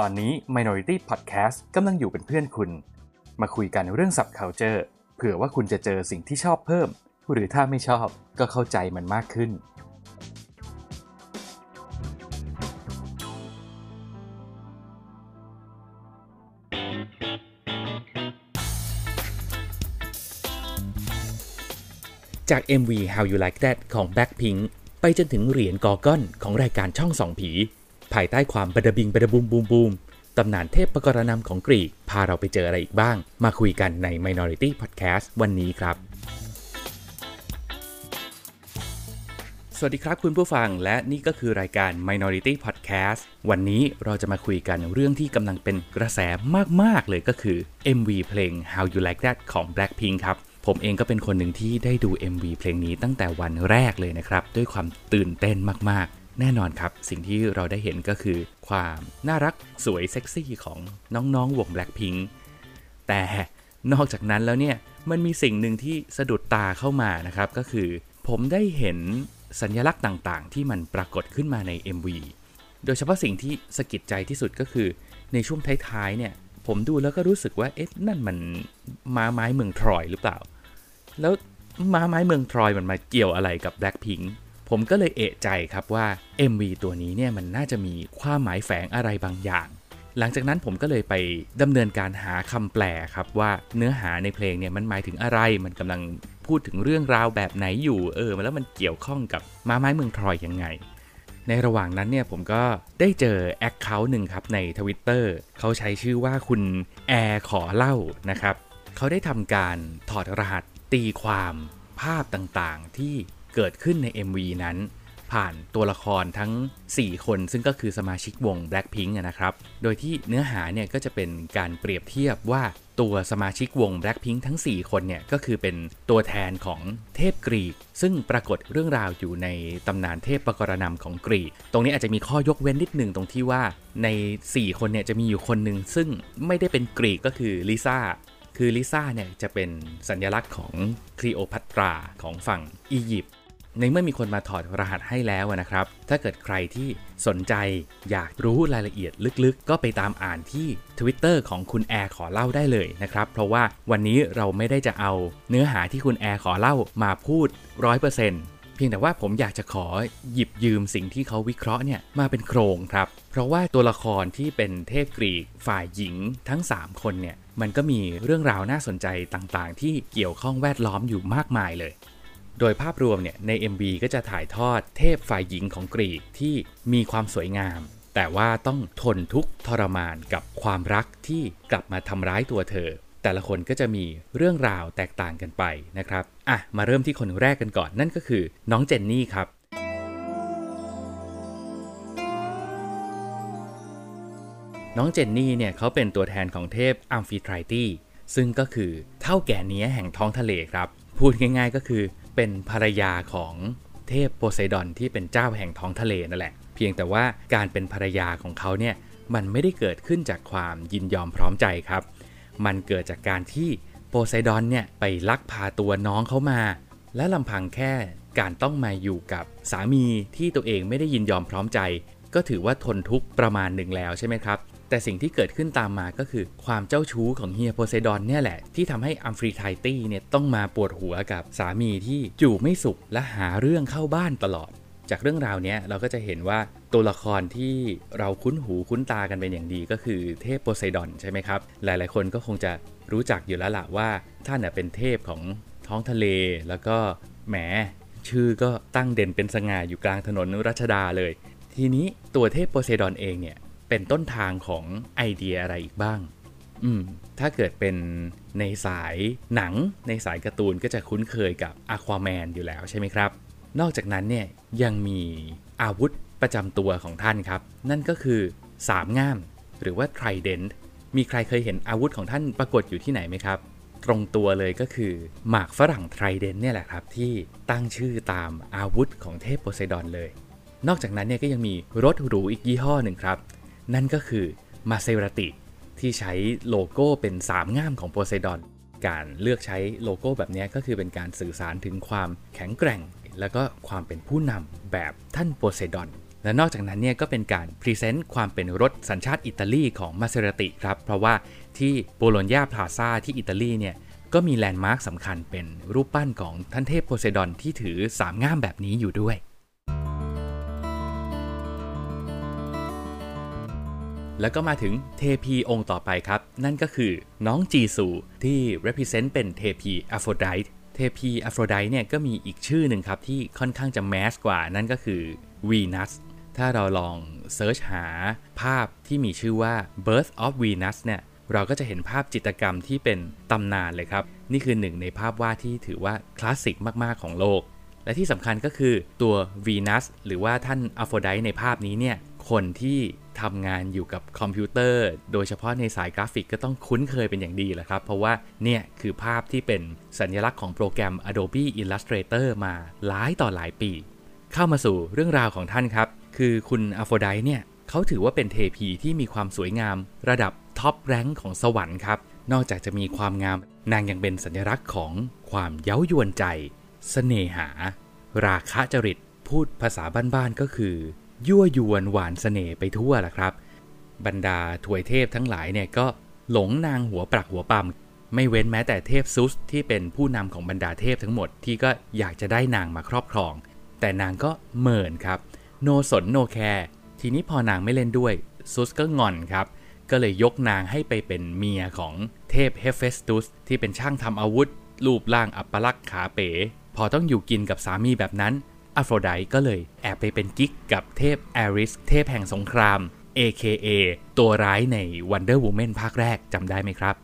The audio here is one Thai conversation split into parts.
ตอนนี้ Minority Podcast กำลังอยู่เป็นเพื่อนคุณ มาคุยกันเรื่อง subculture เผื่อว่าคุณจะเจอสิ่งที่ชอบเพิ่ม หรือถ้าไม่ชอบก็เข้าใจมันมากขึ้น จาก MV How You Like That ของ Blackpink ไปจนถึงเหรียญกอก้อนของรายการช่องสองผี ภายใต้ความบดบิงบดบูมบูมบูมตำนานเทพประกรณำของกรีก พาเราไปเจออะไรอีกบ้าง มาคุยกันใน Minority Podcast วันนี้ครับ สวัสดีครับคุณผู้ฟังและนี่ก็คือรายการ Minority Podcast วันนี้เราจะมาคุยกันเรื่องที่กำลังเป็นกระแสมาก ๆ เลยก็คือ MV เพลง How You Like That ของ Blackpink ครับผมเองก็เป็นคนหนึ่งที่ได้ดู MV เพลงนี้ตั้งแต่วันแรกเลยนะครับ ด้วยความตื่นเต้นมากๆ แน่นอนครับ สิ่งที่เราได้เห็นก็คือ ความน่ารักสวยเซ็กซี่ของน้องๆวง Blackpink แต่นอกจากนั้นแล้วเนี่ย มันมีสิ่งหนึ่งที่สะดุดตาเข้ามานะครับ ก็คือ ผมได้เห็นสัญลักษณ์ต่างๆ ที่มันปรากฏขึ้นมาใน MV โดยเฉพาะสิ่งที่สะกิดใจที่สุดก็คือ ในช่วงท้ายๆเนี่ยผมดูแล้วก็รู้สึกว่าเอ๊ะนั่นมันมาไม้เมืองทรอยหรือเปล่า แล้วมาไม้เมืองทรอยมันมาเกี่ยวอะไรกับ Blackpink ผมก็เลยเอะใจครับว่า MV ตัวนี้เนี่ยมันน่าจะมีความหมายแฝงอะไรบางอย่าง หลังจากนั้นผมก็เลยไปดำเนินการหาคำแปลครับว่าเนื้อหาในเพลงเนี่ยมันหมายถึงอะไร มันกำลังพูดถึงเรื่องราวแบบไหนอยู่ เออแล้วมันเกี่ยวข้องกับมาไม้เมืองทรอยยังไง ในระหว่างนั้นเนี่ยผมก็ได้เจอแอคเคาท์หนึ่งครับใน Twitter เขาใช้ชื่อว่าคุณแอร์ขอเล่านะครับเขาได้ทำการถอดรหัสตีความภาพต่างๆ ที่ เกิดขึ้นใน MV นั้น ผ่านตัวละครทั้ง 4 คนซึ่งก็คือสมาชิกวง Blackpink นะครับ โดยที่เนื้อหาเนี่ยก็จะเป็นการเปรียบเทียบว่าตัวสมาชิกวง Blackpink ทั้ง 4 คนเนี่ยก็คือเป็นตัวแทนของเทพกรีก ซึ่งปรากฏเรื่องราวอยู่ในตำนานเทพปกรณำของกรีก ตรงนี้อาจจะมีข้อยกเว้นนิดหนึ่งตรงที่ว่าใน 4 คนเนี่ยจะมีอยู่คนหนึ่งซึ่งไม่ได้เป็นกรีกก็คือลิซ่าคือลิซ่าเนี่ยจะเป็นสัญลักษณ์ของคลีโอพัตราของฝั่งอียิปต์ ในเมื่อมีคนมาถอดรหัสให้แล้วนะครับ ถ้าเกิดใครที่สนใจอยากรู้รายละเอียดลึกๆ ก็ไปตามอ่านที่ Twitter ของคุณแอร์ขอเล่าได้เลยนะครับ เพราะว่าวันนี้เราไม่ได้จะเอาเนื้อหาที่คุณแอร์ขอเล่ามาพูด 100%เพียงแต่ว่าผมอยากจะขอหยิบยืมสิ่งที่เขาวิเคราะห์เนี่ยมาเป็นโครงครับ เพราะว่าตัวละครที่เป็นเทพกรีกฝ่ายหญิงทั้ง 3 คนเนี่ยมันก็มีเรื่องราวน่าสนใจต่างๆ ที่เกี่ยวข้องแวดล้อมอยู่มากมายเลย โดยภาพรวมเนี่ยใน MV ก็จะถ่ายทอดเทพฝ่ายหญิงของกรีกที่มีความสวยงาม แต่ว่าต้องทนทุกทรมานกับความรักที่กลับมาทำร้ายตัวเธอ แต่ละคนก็จะมีเรื่องราวแตกต่างกันไปนะครับอะมาเริ่มที่คนแรกกันก่อนนั่นก็คือน้องเจนนี่ครับน้องเจนนี่เนี่ยเขาเป็นตัวแทนของเทพอัมฟิทริตี้ซึ่งก็คือเท่าแก่เนี้ยแห่งท้องทะเลครับ พูดง่ายๆก็คือ เป็นภรรยาของเทพโพไซดอนที่เป็นเจ้าแห่งท้องทะเลนั่นแหละ เพียงแต่ว่าการเป็นภรรยาของเขาเนี่ยมันไม่ได้เกิดขึ้นจากความยินยอมพร้อมใจครับ มันเกิดจากการที่โพไซดอนเนี่ยไปลักพาตัวน้องเขามา และลำพังแค่การต้องมาอยู่กับสามีที่ตัวเองไม่ได้ยินยอมพร้อมใจ ก็ถือว่าทนทุกข์ประมาณหนึ่งแล้วใช่ไหมครับ แต่สิ่งที่เกิดขึ้นตามมาก็คือความเจ้าชู้ของเฮียโพไซดอนเนี่ยแหละ ที่ทำให้แอมฟิไทรตีเนี่ยต้องมาปวดหัวกับสามีที่อยู่ไม่สุขและหาเรื่องเข้าบ้านตลอด จากเรื่องราวเนี้ยเราก็จะเห็นว่าตัวละครที่เราคุ้นหูคุ้นตากันเป็นอย่างดีก็คือเทพโพไซดอนใช่ไหมครับ หลายๆ คนก็คงจะรู้จักอยู่แล้วละว่าท่านเป็นเทพของท้องทะเลแล้วก็แหมชื่อก็ตั้งเด่นเป็นสง่าอยู่กลางถนนรัชดาเลย ทีนี้ตัวเทพโพไซดอนเองเนี่ย เป็นต้นทางของไอเดียอะไรอีกบ้าง อืม ถ้าเกิดเป็นในสายหนังในสายการ์ตูนก็จะคุ้นเคยกับอควาแมนอยู่แล้วใช่ไหมครับ นอกจากนั้นเนี่ยยังมีอาวุธประจำตัวของท่านครับ นั่นก็คือสามง่าม หรือว่าไทรเดนต์มีใครเคยเห็นอาวุธของท่านปรากฏอยู่ที่ไหนไหมครับ ตรงตัวเลยก็คือหมากฝรั่งไทรเดนต์เนี่ยแหละครับที่ตั้งชื่อตามอาวุธของเทพโพไซดอนเลย นอกจากนั้นเนี่ยก็ยังมีรถหรูอีกยี่ห้อหนึ่งครับ นั่นก็คือมาเซราติที่ใช้โลโก้เป็นสามง่ามของโพไซดอน การเลือกใช้โลโก้แบบนี้ก็คือเป็นการสื่อสารถึงความแข็งแกร่ง แล้วก็ความเป็นผู้นำแบบท่านโพไซดอนและนอกจากนั้นเนี่ยก็เป็นการ present ความเป็นรถสัญชาติอิตาลีของมาเซราติครับ เพราะว่าที่โบโลญญาปิอาซซาที่อิตาลีเนี่ยก็มี landmark สำคัญเป็นรูปปั้นของท่านเทพโพไซดอนที่ถือสามง่ามแบบนี้อยู่ด้วย แล้วก็มาถึงเทพีองค์ต่อไปครับ นั่นก็คือน้องจีซูที่ represent เป็นเทพีอโฟรไดต์เทพีอโฟรไดต์เนี่ยก็มีอีกชื่อหนึ่งครับที่ค่อนข้างจะ mass กว่า นั่นก็คือวีนัสถ้าเราลอง search หาภาพที่มีชื่อว่า Birth of Venus เนี่ยเราก็จะเห็นภาพจิตรกรรมที่เป็นตำนานเลยครับ นี่คือหนึ่งในภาพวาดที่ถือว่าคลาสสิกมาก ๆ ของโลก และที่สำคัญก็คือตัววีนัสหรือว่าท่านอโฟรไดต์ในภาพนี้เนี่ย คนที่ ทำงานอยู่กับคอมพิวเตอร์ โดยเฉพาะในสายกราฟิกก็ต้องคุ้นเคยเป็นอย่างดีแหละครับ เพราะว่าเนี่ยคือภาพที่เป็นสัญลักษณ์ของโปรแกรม Adobe Illustrator มาหลายต่อหลายปี เข้ามาสู่เรื่องราวของท่านครับ คือคุณอโฟรไดต์เนี่ยเขาถือว่าเป็นเทพีที่มีความสวยงาม ระดับ top rank ของสวรรค์ครับ นอกจากจะมีความงาม นางยังเป็นสัญลักษณ์ของความเย้ายวนใจเสน่หา ราคะจริต พูดภาษาบ้านๆก็คือ ยั่วยวนหวานเสน่ห์ไปทั่วล่ะครับ บรรดาถวยเทพทั้งหลายเนี่ยก็หลงนางหัวปรักหัวปั๊มไม่เว้นแม้แต่เทพซุสที่เป็นผู้นำของบรรดาเทพทั้งหมดที่ก็อยากจะได้นางมาครอบครอง แต่นางก็เมินครับ โนสนโนแคร์ทีนี้พอนางไม่เล่นด้วยซุสก็งอนครับ ก็เลยยกนางให้ไปเป็นเมียของเทพเฮฟเฟสตุสที่เป็นช่างทำอาวุธ รูปร่างอัปลักษณ์ขาเป๋ พอต้องอยู่กินกับสามีแบบนั้น อโฟรไดต์ก็เลยแอบไปเป็นกิ๊กกับเทพแอรีส เทพแห่งสงคราม AKA ตัวร้ายใน Wonder Woman ภาคแรกจำได้ไหมครับ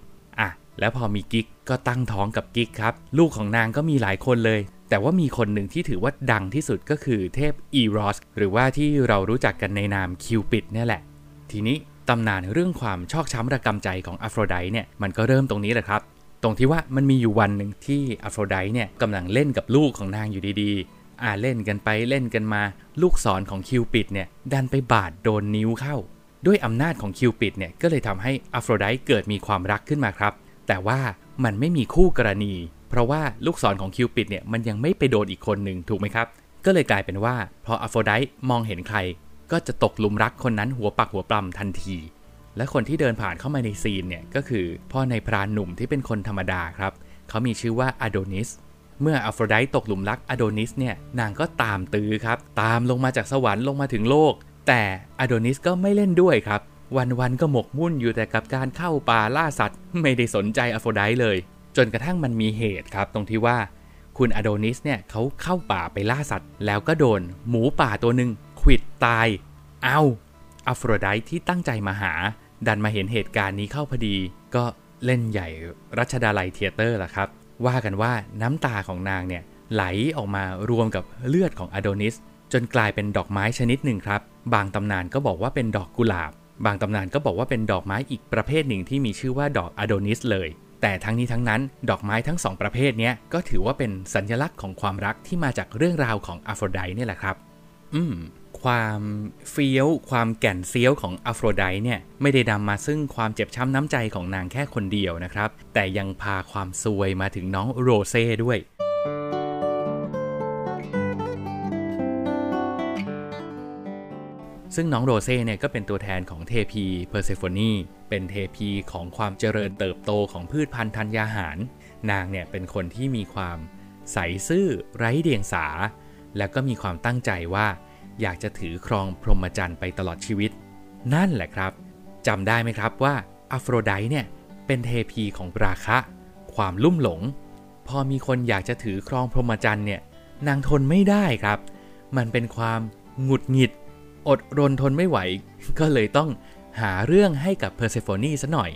อะ แล้วพอมีกิ๊กก็ตั้งท้องกับกิ๊กครับ ลูกของนางก็มีหลายคนเลย แต่ว่ามีคนหนึ่งที่ถือว่าดังที่สุดก็คือเทพอีรอสหรือว่าที่เรารู้จักกันในนามคิวปิดเนี่ยแหละ ทีนี้ตำนานเรื่องความชอกช้ำระกำใจของอโฟรไดเนี่ยมันก็เริ่มตรงนี้แหละครับ ตรงที่ว่ามันมีอยู่วันหนึ่งที่อโฟรไดเนี่ยกำลังเล่นกับลูกของนางอยู่ดีๆ อ่าเล่นกันไปเล่นกันมา ลูกศรของคิวปิดเนี่ยดันไปบาดโดนนิ้วเข้า ด้วยอำนาจของคิวปิดเนี่ยก็เลยทำให้อโฟโรไดเกิดมีความรักขึ้นมาครับ แต่ว่ามันไม่มีคู่กรณี เพราะว่าลูกศรของคิวปิดเนี่ยมันยังไม่ไปโดนอีกคนหนึ่งถูกไหมครับ ก็เลยกลายเป็นว่า พออโฟโรไดมองเห็นใคร ก็จะตกหลุมรักคนนั้นหัวปักหัวปลำทันที และคนที่เดินผ่านเข้ามาในซีนเนี่ยก็คือพ่อในพรานหนุ่มที่เป็นคนธรรมดาครับเขามีชื่อว่าอโดนิส เมื่ออโฟโรไดตกหลุมรักอโดนิสเนี่ยนางก็ตามตื้อครับ ตามลงมาจากสวรรค์ลงมาถึงโลก แต่อโดนิสก็ไม่เล่นด้วยครับ วันๆก็หมกมุ่นอยู่แต่กับการเข้าป่าล่าสัตว์ ไม่ได้สนใจอโฟโรไดเลย จนกระทั่งมันมีเหตุครับ ตรงที่ว่าคุณอโดนิสเนี่ยเขาเข้าป่าไปล่าสัตว์ แล้วก็โดน หมูป่าตัวหนึ่งขิดตาย เอาอโฟโรไดที่ตั้งใจมาหา ดันมาเห็นเหตุการณ์นี้เข้าพอดี ก็เล่นใหญ่รัชดาลัยเทเตอร์ละครับ ว่ากันว่าน้ำตาของนางเนี่ยไหลออกมารวมกับเลือดของอโดนิส จนกลายเป็นดอกไม้ชนิดหนึ่งครับ บางตำนานก็บอกว่าเป็นดอกกุหลาบ บางตำนานก็บอกว่าเป็นดอกไม้อีกประเภทหนึ่งที่มีชื่อว่าดอกอโดนิสเลย แต่ทั้งนี้ทั้งนั้น ดอกไม้ทั้งสองประเภทนี้ก็ถือว่าเป็นสัญลักษณ์ของความรักที่มาจากเรื่องราวของอโฟรไดต์นี่แหละครับ อืม ความเฟี้ยว ความแก่นเซี้ยวของอโฟรไดต์เนี่ยไม่ได้นำมาซึ่งความเจ็บช้ำน้ำใจของนางแค่คนเดียวนะครับ แต่ยังพาความซวยมาถึงน้องโรเซ่ด้วยซึ่งน้องโรเซ่เนี่ยก็เป็นตัวแทนของเทพีเพอร์เซโฟนีเป็นเทพีของความเจริญเติบโตของพืชพันธุ์ธัญญาหาร นางเนี่ยเป็นคนที่มีความใสซื่อไร้เดียงสา แล้วก็มีความตั้งใจว่า อยากจะถือครองพรหมจรรย์ไปตลอดชีวิต นั่นแหละครับจำได้ไหมครับว่าอโฟรไดเนี่ยเป็นเทพีของราคะ ความลุ่มหลง พอมีคนอยากจะถือครองพรหมจรรย์เนี่ยนางทนไม่ได้ครับ มันเป็นความหงุดหงิด อดรนทนไม่ไหว ก็เลยต้องหาเรื่องให้กับเพอร์เซโฟนีซะหน่อย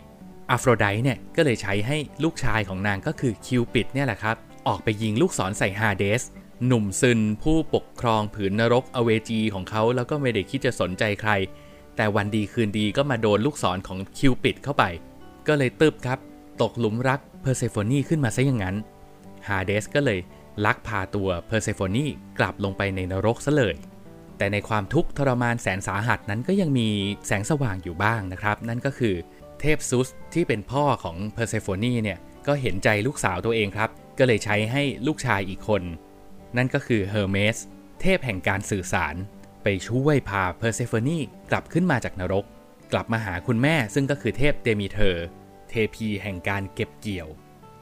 อโฟรไดท์เนี่ยก็เลยใช้ให้ลูกชายของนางก็คือคิวปิดเนี่ยแหละครับ ออกไปยิงลูกศรใส่ฮาเดส หนุ่มซึนผู้ปกครองผืนนรกอเวจีของเขาแล้วก็ไม่ได้คิดจะสนใจใคร แต่วันดีคืนดีก็มาโดนลูกศรของคิวปิดเข้าไป ก็เลยตึบครับ ตกหลุมรักเพอร์เซโฟนีขึ้นมาซะอย่างนั้น ฮาเดสก็เลยลักพาตัวเพอร์เซโฟนีกลับลงไปในนรกซะเลย แต่ในความทุกข์ทรมานแสนสาหัสนั้นก็ยังมีแสงสว่างอยู่บ้างนะครับ นั่นก็คือเทพซุสที่เป็นพ่อของเพอร์เซโฟนีเนี่ยก็เห็นใจลูกสาวตัวเองครับ ก็เลยใช้ให้ลูกชายอีกคน นั่นก็คือเฮอร์เมสเทพแห่งการสื่อสาร ไปช่วยพาเพอร์เซโฟนีกลับขึ้นมาจากนรก กลับมาหาคุณแม่ซึ่งก็คือเทพเดมีเธอร์ เทพีแห่งการเก็บเกี่ยว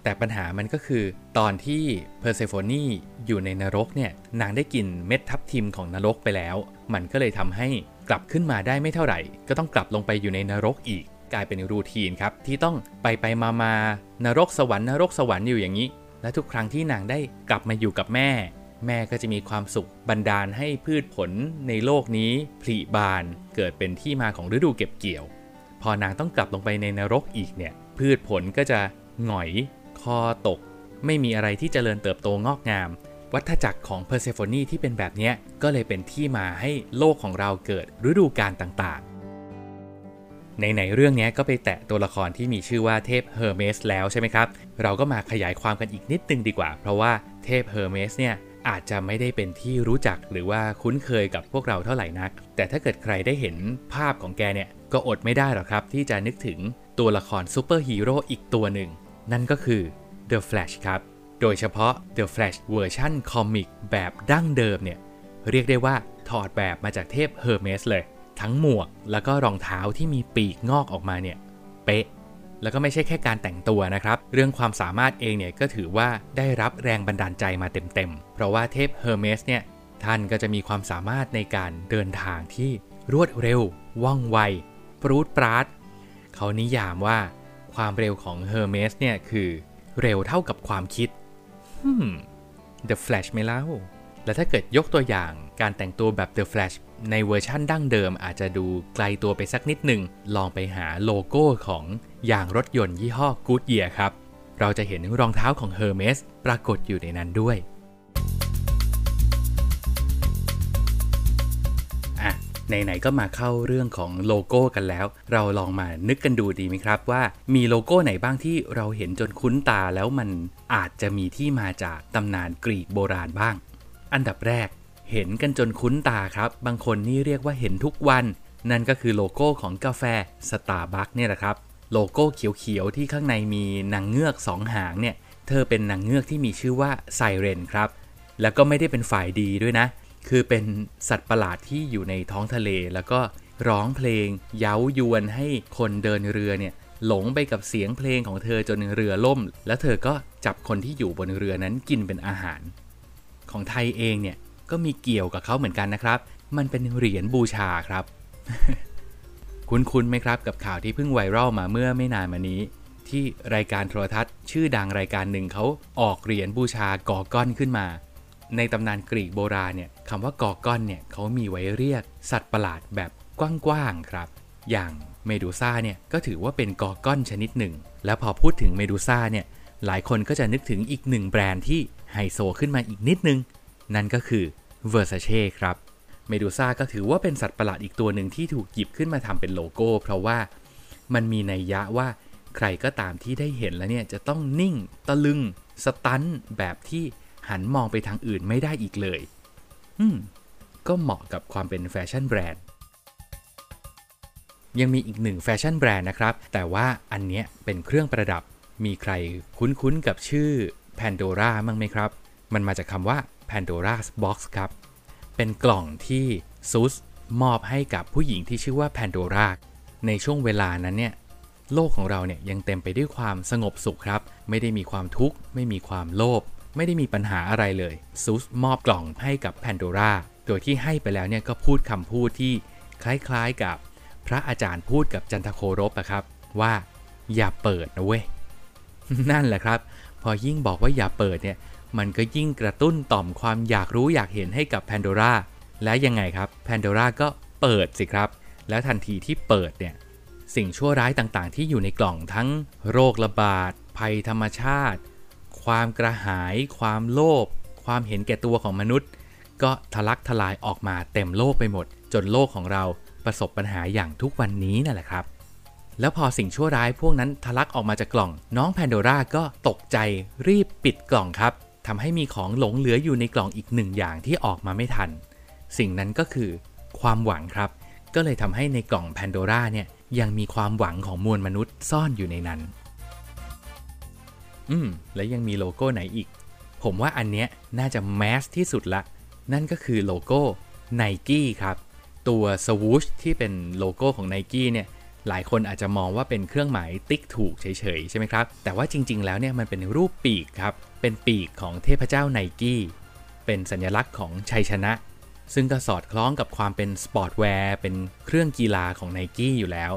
แต่ปัญหามันก็คือตอนที่เพอร์เซโฟนีอยู่ในนรกเนี่ยนางได้กินเม็ดทับทิมของนรกไปแล้ว มันก็เลยทำให้กลับขึ้นมาได้ไม่เท่าไหร่ ก็ต้องกลับลงไปอยู่ในนรกอีกกลายเป็นรูทีนครับ ที่ต้องไปไปมามานรกสวรรค์นรกสวรรค์อยู่อย่างนี้ และทุกครั้งที่นางได้กลับมาอยู่กับแม่ แม่ก็จะมีความสุขบันดาลให้พืชผลในโลกนี้ผลิบานเกิดเป็นที่มาของฤดูเก็บเกี่ยว พอนางต้องกลับลงไปในนรกอีกเนี่ยพืชผลก็จะหงอย คอตก ไม่มีอะไรที่เจริญเติบโตงอกงาม วัฏจักรของเพอร์เซโฟนีที่เป็นแบบนี้ก็เลยเป็นที่มาให้โลกของเราเกิดฤดูกาลต่างๆ ในในเรื่องนี้ก็ไปแตะตัวละครที่มีชื่อว่าเทพเฮอร์เมสแล้วใช่ไหมครับ เราก็มาขยายความกันอีกนิดนึงดีกว่า เพราะว่าเทพเฮอร์เมสเนี่ย อาจจะไม่ได้เป็นที่รู้จักหรือว่าคุ้นเคยกับพวกเราเท่าไหร่นัก แต่ถ้าเกิดใครได้เห็นภาพของแกเนี่ย ก็อดไม่ได้หรอกครับ ที่จะนึกถึงตัวละครซูเปอร์ฮีโร่อีกตัวหนึ่ง นั่นก็คือ The Flash ครับ โดยเฉพาะ The Flash เวอร์ชัน comic แบบดั้งเดิมเนี่ย เรียกได้ว่าถอดแบบมาจากเทพเฮอร์เมสเลย ทั้งหมวกแล้วก็รองเท้าที่มีปีกงอกออกมาเนี่ย เป๊ะ แล้วก็ไม่ใช่แค่การแต่งตัวนะครับ เรื่องความสามารถเองเนี่ยก็ถือว่าได้รับแรงบันดาลใจมาเต็มๆ เพราะว่าเทพเฮอร์เมสเนี่ยท่านก็จะมีความสามารถในการเดินทางที่รวดเร็ว ว่องไว ปรูดปราด เขานิยามว่าความเร็วของเฮอร์เมสเนี่ยคือเร็วเท่ากับความคิดฮึม The Flash ไหมเล่า แล้วถ้าเกิดยกตัวอย่างการแต่งตัวแบบ The Flash ในเวอร์ชั่นดั้งเดิมอาจจะดูไกลตัวไปสักนิดหนึ่ง ลองไปหาโลโก้ของยางรถยนต์ยี่ห้อ Goodyear ครับ เราจะเห็นรองเท้าของ Hermes ปรากฏอยู่ในนั้นด้วยอะไหนๆก็มาเข้าเรื่องของโลโก้กันแล้ว เราลองมานึกกันดูดีไหมครับว่ามีโลโก้ไหนบ้างที่เราเห็นจนคุ้นตาแล้วมันอาจจะมีที่มาจากตำนานกรีกโบราณบ้าง อันดับแรก เห็นกันจนคุ้นตาครับ บางคนนี่เรียกว่าเห็นทุกวัน นั่นก็คือโลโก้ของกาแฟสตาร์บัคเนี่ยแหละครับ โลโก้เขียวๆที่ข้างในมีนางเงือกสองหางเนี่ย เธอเป็นนางเงือกที่มีชื่อว่าไซเรนครับ แล้วก็ไม่ได้เป็นฝ่ายดีด้วยนะ คือเป็นสัตว์ประหลาดที่อยู่ในท้องทะเล แล้วก็ร้องเพลง เย้ายวนให้คนเดินเรือเนี่ยหลงไปกับเสียงเพลงของเธอจนเรือล่ม แล้วเธอก็จับคนที่อยู่บนเรือนั้นกินเป็นอาหาร ของไทยเองเนี่ยก็มีเกี่ยวกับเขาเหมือนกันนะครับ มันเป็นเหรียญบูชาครับ คุ้นๆไหมครับกับข่าวที่เพิ่งไวรัลมาเมื่อไม่นานมานี้ ที่รายการโทรทัศน์ ชื่อดังรายการหนึ่งเขาออกเหรียญบูชากอก้อนขึ้นมา ในตำนานกรีกโบราณเนี่ยคำว่ากอก้อนเนี่ยเขามีไว้เรียกสัตว์ประหลาดแบบกว้างๆครับ อย่างเมดูซ่าเนี่ยก็ถือว่าเป็นกอก้อนชนิดหนึ่ง แล้วพอพูดถึงเมดูซ่าเนี่ยหลายคนก็จะนึกถึงอีกหนึ่งแบรนด์ที่ ไฮโซขึ้นมาอีกนิดนึง นั่นก็คือ Versace ครับเมดูซ่าก็ถือว่าเป็นสัตว์ประหลาดอีกตัวหนึ่งที่ถูกหยิบขึ้นมาทำเป็นโลโก้ เพราะว่ามันมีนัยยะว่าใครก็ตามที่ได้เห็นแล้วเนี่ยจะต้องนิ่ง ตะลึง stun แบบที่หันมองไปทางอื่นไม่ได้อีกเลย อืม ก็เหมาะกับความเป็นแฟชั่นแบรนด์ ยังมีอีกหนึ่งแฟชั่นแบรนด์นะครับ แต่ว่าอันเนี้ยเป็นเครื่องประดับ มีใครคุ้นๆกับชื่อ Pandora มั้งไหมครับ มันมาจากคำว่า Pandora's Box ครับ เป็นกล่องที่ซุสมอบให้กับผู้หญิงที่ชื่อว่า Pandora ในช่วงเวลานั้นเนี่ยโลกของเราเนี่ยยังเต็มไปด้วยความสงบสุขครับ ไม่ได้มีความทุกข์ ไม่มีความโลภไม่ได้มีปัญหาอะไรเลยซุสมอบกล่องให้กับ Pandora โดยที่ให้ไปแล้วเนี่ยก็พูดคำพูดที่คล้ายๆกับพระอาจารย์พูดกับจันทโครบอะครับ ว่าอย่าเปิดนะเว้ยนั่นแหละครับ พอยิ่งบอกว่าอย่าเปิดเนี่ย มันก็ยิ่งกระตุ้นต่อมความอยากรู้อยากเห็นให้กับแพนโดราและยังไงครับแพนโดราก็เปิดสิครับ แล้วทันทีที่เปิดเนี่ย สิ่งชั่วร้ายต่างๆ ที่อยู่ในกล่องทั้งโรคระบาด ภัยธรรมชาติ ความกระหาย ความโลภ ความเห็นแก่ตัวของมนุษย์ ก็ทะลักทลายออกมาเต็มโลกไปหมด จนโลกของเราประสบปัญหาอย่างทุกวันนี้นั่นแหละครับ แล้วพอสิ่งชั่วร้ายพวกนั้นทะลักออกมาจากกล่อง น้องแพนโดราก็ตกใจรีบปิดกล่องครับทำให้มีของหลงเหลืออยู่ในกล่องอีกหนึ่งอย่างที่ออกมาไม่ทัน สิ่งนั้นก็คือความหวังครับ ก็เลยทำให้ในกล่องแพนโดราเนี่ยยังมีความหวังของมวลมนุษย์ซ่อนอยู่ในนั้น อืม และยังมีโลโก้ไหนอีก ผมว่าอันเนี้ยน่าจะ mass ที่สุดละ นั่นก็คือโลโก้ไนกี้ครับ ตัว swoosh ที่เป็นโลโก้ของไนกี้เนี่ย หลายคนอาจจะมองว่าเป็นเครื่องหมายติ๊กถูกเฉยๆใช่ไหมครับ แต่ว่าจริง ๆ แล้วเนี่ยมันเป็นรูปปีกครับ เป็นปีกของเทพเจ้าไนกี้ เป็นสัญลักษณ์ของชัยชนะ ซึ่งก็สอดคล้องกับความเป็น sportswear เป็นเครื่องกีฬาของไนกี้อยู่แล้ว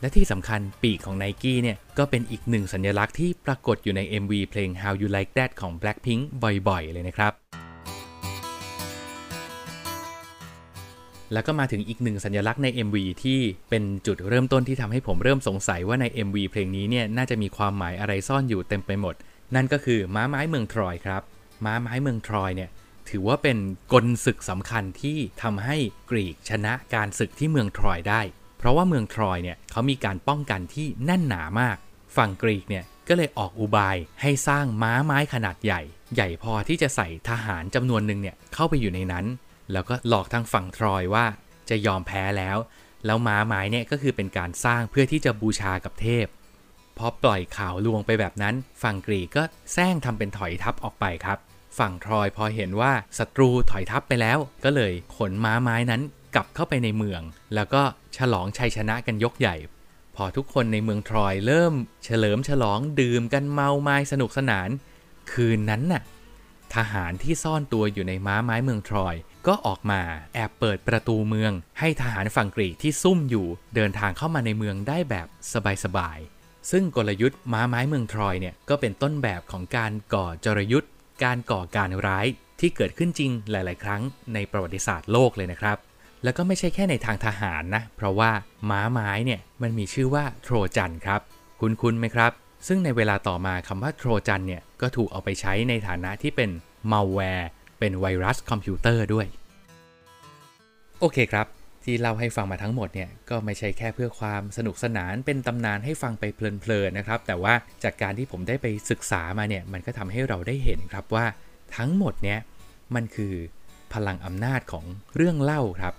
และที่สำคัญปีกของไนกี้เนี่ยก็เป็นอีกหนึ่งสัญลักษณ์ที่ปรากฏอยู่ใน MV เพลง How You Like That ของ Blackpink บ่อยๆ เลยนะครับ แล้วก็มาถึงอีกหนึ่งสัญลักษณ์ใน MV ที่เป็นจุดเริ่มต้นที่ทำให้ผมเริ่มสงสัยว่าใน MV เพลงนี้เนี่ยน่าจะมีความหมายอะไรซ่อนอยู่เต็มไปหมด นั่นก็คือม้าไม้เมืองทรอยครับ ม้าไม้เมืองทรอยเนี่ยถือว่าเป็นกลศึกสำคัญที่ทำให้กรีกชนะการศึกที่เมืองทรอยได้ เพราะว่าเมืองทรอยเนี่ยเขามีการป้องกันที่แน่นหนามาก ฝั่งกรีกเนี่ยก็เลยออกอุบายให้สร้างม้าไม้ขนาดใหญ่ ใหญ่พอที่จะใส่ทหารจำนวนหนึ่งเนี่ยเข้าไปอยู่ในนั้น แล้วก็หลอกทางฝั่งทรอยว่าจะยอมแพ้แล้ว แล้วม้าไม้เนี่ยก็คือเป็นการสร้างเพื่อที่จะบูชากับเทพ พอปล่อยข่าวลวงไปแบบนั้น ฝั่งกรีกก็แซงทำเป็นถอยทัพออกไปครับ ฝั่งทรอยพอเห็นว่าศัตรูถอยทัพไปแล้ว ก็เลยขนม้าไม้นั้นกลับเข้าไปในเมือง แล้วก็ฉลองชัยชนะกันยกใหญ่ พอทุกคนในเมืองทรอยเริ่ม เฉลิมฉลองดื่มกันเมาไม้สนุกสนาน คืนนั้นน่ะทหารที่ซ่อนตัวอยู่ในม้าไม้เมืองทรอย ก็ออกมาแอบเปิดประตูเมือง ให้ทหารฝั่งกรีกที่ซุ่มอยู่เดินทางเข้ามาในเมืองได้แบบสบายๆ ซึ่งกลยุทธ์ม้าไม้เมืองทรอยเนี่ยก็เป็นต้นแบบของการก่อจรยุทธ์ การก่อการร้ายที่เกิดขึ้นจริงหลาย ๆ ครั้งในประวัติศาสตร์โลกเลยนะครับ แล้วก็ไม่ใช่แค่ในทางทหารนะ เพราะว่าม้าไม้เนี่ยมันมีชื่อว่าโทรจันครับ คุ้นๆไหมครับ ซึ่งในเวลาต่อมาคำว่าโทรจันเนี่ยก็ถูกเอาไปใช้ในฐานะที่เป็นมัลแวร์ เป็นไวรัสคอมพิวเตอร์ด้วย โอเคครับ ที่เล่าให้ฟังมาทั้งหมดเนี่ย ก็ไม่ใช่แค่เพื่อความสนุกสนานเป็นตำนานให้ฟังไปเพลินๆนะครับ แต่ว่าจากการที่ผมได้ไปศึกษามาเนี่ย มันก็ทำให้เราได้เห็นครับว่าทั้งหมดเนี่ยมันคือพลังอำนาจของเรื่องเล่าครับ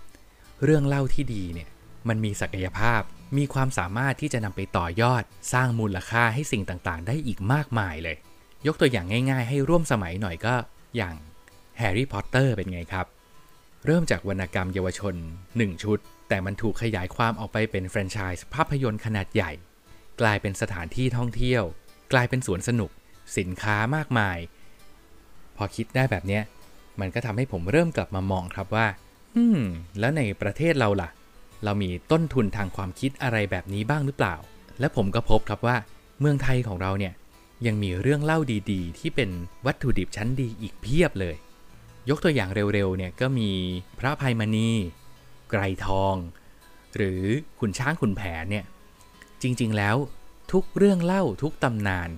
เรื่องเล่าที่ดีเนี่ยมันมีศักยภาพ มีความสามารถที่จะนำไปต่อยอด สร้างมูลค่าให้สิ่งต่างๆ ได้อีกมากมายเลย ยกตัวอย่างง่าย ๆ ให้ร่วมสมัยหน่อยก็ อย่าง แฮร์รี่พอตเตอร์เป็นไงครับ เริ่มจากวรรณกรรมเยาวชน 1 ชุด แต่มันถูกขยายความออกไปเป็นแฟรนไชส์ภาพยนตร์ขนาดใหญ่ กลายเป็นสถานที่ท่องเที่ยว กลายเป็นสวนสนุก สินค้ามากมาย พอคิดได้แบบเนี้ยมันก็ทำให้ผมเริ่มกลับมามองครับว่า อืม แล้วในประเทศเราล่ะ เรามีต้นทุนทางความคิดอะไรแบบนี้บ้างหรือเปล่า และผมก็พบครับว่า เมืองไทยของเราเนี่ยยังมีเรื่องเล่าดีๆ ที่เป็นวัตถุดิบชั้นดีอีกเพียบเลย ยกตัวอย่างเร็วๆเนี่ยก็มีพระภัยมณี ไกรทอง หรือขุนช้างขุนแผนเนี่ยจริงๆแล้วทุกเรื่องเล่าทุกตำนาน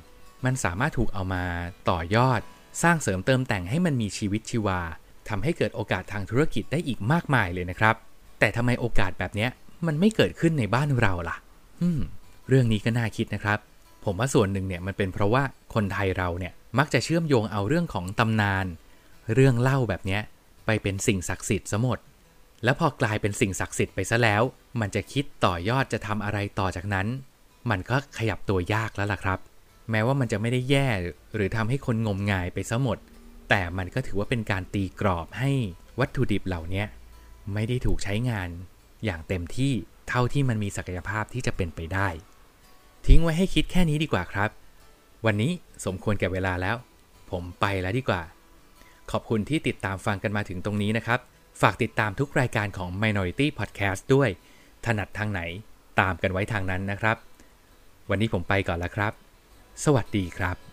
มันสามารถถูกเอามาต่อยอด สร้างเสริมเติมแต่งให้มันมีชีวิตชีวาทำให้เกิดโอกาสทางธุรกิจได้อีกมากมายเลยนะครับ แต่ทำไมโอกาสแบบนี้มันไม่เกิดขึ้นในบ้านเราล่ะอืมเรื่องนี้ก็น่าคิดนะครับ ผมว่าส่วนหนึ่งเนี่ยมันเป็นเพราะว่าคนไทยเราเนี่ยมักจะเชื่อมโยงเอาเรื่องของตำนาน เรื่องเล่าแบบเนี้ยไปเป็นสิ่งศักดิ์สิทธิ์ซะหมด แล้วพอกลายเป็นสิ่งศักดิ์สิทธิ์ไปซะแล้ว มันจะคิดต่อยอดจะทำอะไรต่อจากนั้น มันก็ขยับตัวยากแล้วล่ะครับ แม้ว่ามันจะไม่ได้แย่หรือทำให้คนงมงายไปซะหมด แต่มันก็ถือว่าเป็นการตีกรอบให้วัตถุดิบเหล่านี้ไม่ได้ถูกใช้งานอย่างเต็มที่เท่าที่มันมีศักยภาพที่จะเป็นไปได้ ทิ้งไว้ให้คิดแค่นี้ดีกว่าครับ วันนี้สมควรแก่เวลาแล้ว ผมไปแล้วดีกว่า ขอบคุณที่ติดตามฟังกันมาถึงตรงนี้นะครับ ฝากติดตามทุกรายการของ Minority Podcast ด้วย ถนัดทางไหนตามกันไว้ทางนั้นนะครับ วันนี้ผมไปก่อนแล้วครับ สวัสดีครับ